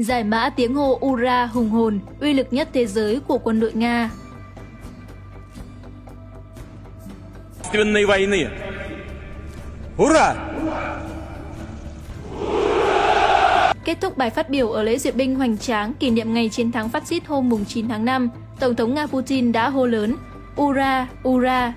Giải mã tiếng hô Ura hùng hồn, uy lực nhất thế giới của quân đội Nga. Ura! Kết thúc bài phát biểu ở lễ duyệt binh hoành tráng kỷ niệm ngày chiến thắng phát xít hôm 9 tháng 5, Tổng thống Nga Putin đã hô lớn Ura! Ura!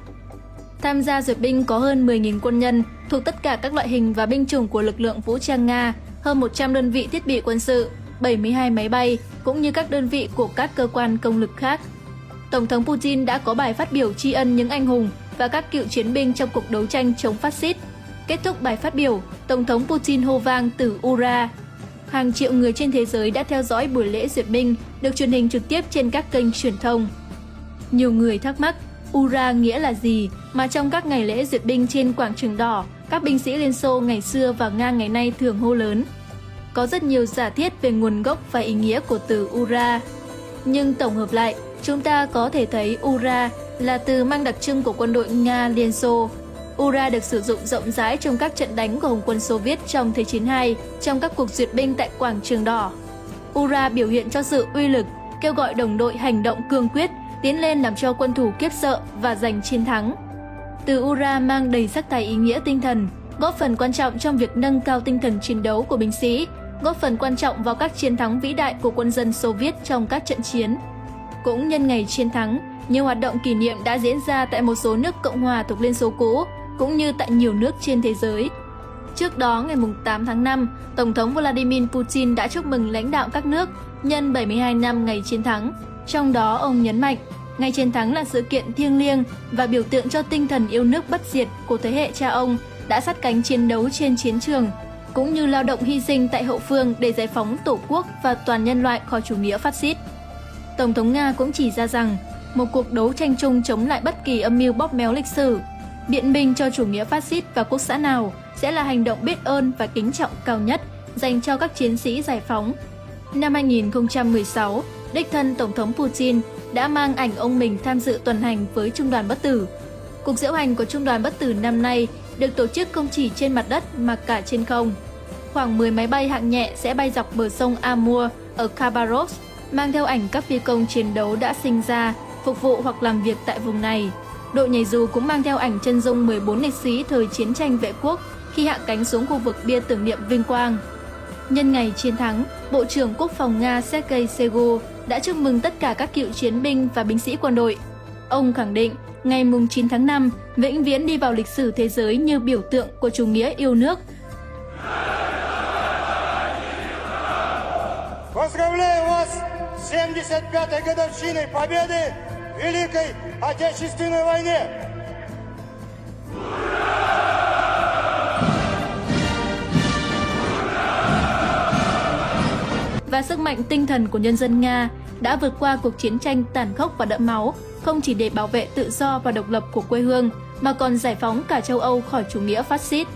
Tham gia duyệt binh có hơn 10.000 quân nhân thuộc tất cả các loại hình và binh chủng của lực lượng vũ trang Nga, hơn 100 đơn vị thiết bị quân sự, 72 máy bay, cũng như các đơn vị của các cơ quan công lực khác. Tổng thống Putin đã có bài phát biểu tri ân những anh hùng và các cựu chiến binh trong cuộc đấu tranh chống phát xít. Kết thúc bài phát biểu, Tổng thống Putin hô vang từ Ura. Hàng triệu người trên thế giới đã theo dõi buổi lễ duyệt binh được truyền hình trực tiếp trên các kênh truyền thông. Nhiều người thắc mắc Ura nghĩa là gì mà trong các ngày lễ duyệt binh trên quảng trường đỏ, các binh sĩ Liên Xô ngày xưa và Nga ngày nay thường hô lớn. Có rất nhiều giả thiết về nguồn gốc và ý nghĩa của từ Ura. Nhưng tổng hợp lại, chúng ta có thể thấy Ura là từ mang đặc trưng của quân đội Nga Liên Xô. Ura được sử dụng rộng rãi trong các trận đánh của Hồng quân Xô Viết trong Thế chiến II, trong các cuộc duyệt binh tại Quảng Trường Đỏ. Ura biểu hiện cho sự uy lực, kêu gọi đồng đội hành động cương quyết, tiến lên làm cho quân thủ kiếp sợ và giành chiến thắng. Từ Ura mang đầy sắc thái ý nghĩa tinh thần, góp phần quan trọng trong việc nâng cao tinh thần chiến đấu của binh sĩ, góp phần quan trọng vào các chiến thắng vĩ đại của quân dân Xô Viết trong các trận chiến. Cũng nhân ngày chiến thắng, nhiều hoạt động kỷ niệm đã diễn ra tại một số nước Cộng hòa thuộc Liên Xô cũ, cũng như tại nhiều nước trên thế giới. Trước đó, ngày 8 tháng 5, Tổng thống Vladimir Putin đã chúc mừng lãnh đạo các nước nhân 72 năm ngày chiến thắng. Trong đó, ông nhấn mạnh, ngày chiến thắng là sự kiện thiêng liêng và biểu tượng cho tinh thần yêu nước bất diệt của thế hệ cha ông đã sát cánh chiến đấu trên chiến trường, cũng như lao động hy sinh tại hậu phương để giải phóng Tổ quốc và toàn nhân loại khỏi chủ nghĩa phát xít. Tổng thống Nga cũng chỉ ra rằng một cuộc đấu tranh chung chống lại bất kỳ âm mưu bóp méo lịch sử, biện minh cho chủ nghĩa phát xít và quốc xã nào sẽ là hành động biết ơn và kính trọng cao nhất dành cho các chiến sĩ giải phóng. Năm 2016, đích thân Tổng thống Putin đã mang ảnh ông mình tham dự tuần hành với Trung đoàn Bất Tử. Cuộc diễu hành của Trung đoàn Bất Tử năm nay được tổ chức không chỉ trên mặt đất mà cả trên không. Khoảng 10 máy bay hạng nhẹ sẽ bay dọc bờ sông Amur ở Khabarovsk, mang theo ảnh các phi công chiến đấu đã sinh ra phục vụ hoặc làm việc tại vùng này. Đội nhảy dù cũng mang theo ảnh chân dung 14 liệt sĩ thời chiến tranh vệ quốc khi hạ cánh xuống khu vực bia tưởng niệm vinh quang. Nhân ngày chiến thắng, Bộ trưởng Quốc phòng Nga Sergei Shoigu đã chúc mừng tất cả các cựu chiến binh và binh sĩ quân đội. Ông khẳng định, ngày 9 tháng 5 vĩnh viễn đi vào lịch sử thế giới như biểu tượng của chủ nghĩa yêu nước. Поздравляю вас с 75-й годовщиной Победы Великой Отечественной войне! Và sức mạnh tinh thần của nhân dân Nga đã vượt qua cuộc chiến tranh tàn khốc và đẫm máu, không chỉ để bảo vệ tự do và độc lập của quê hương, mà còn giải phóng cả châu Âu khỏi chủ nghĩa phát xít.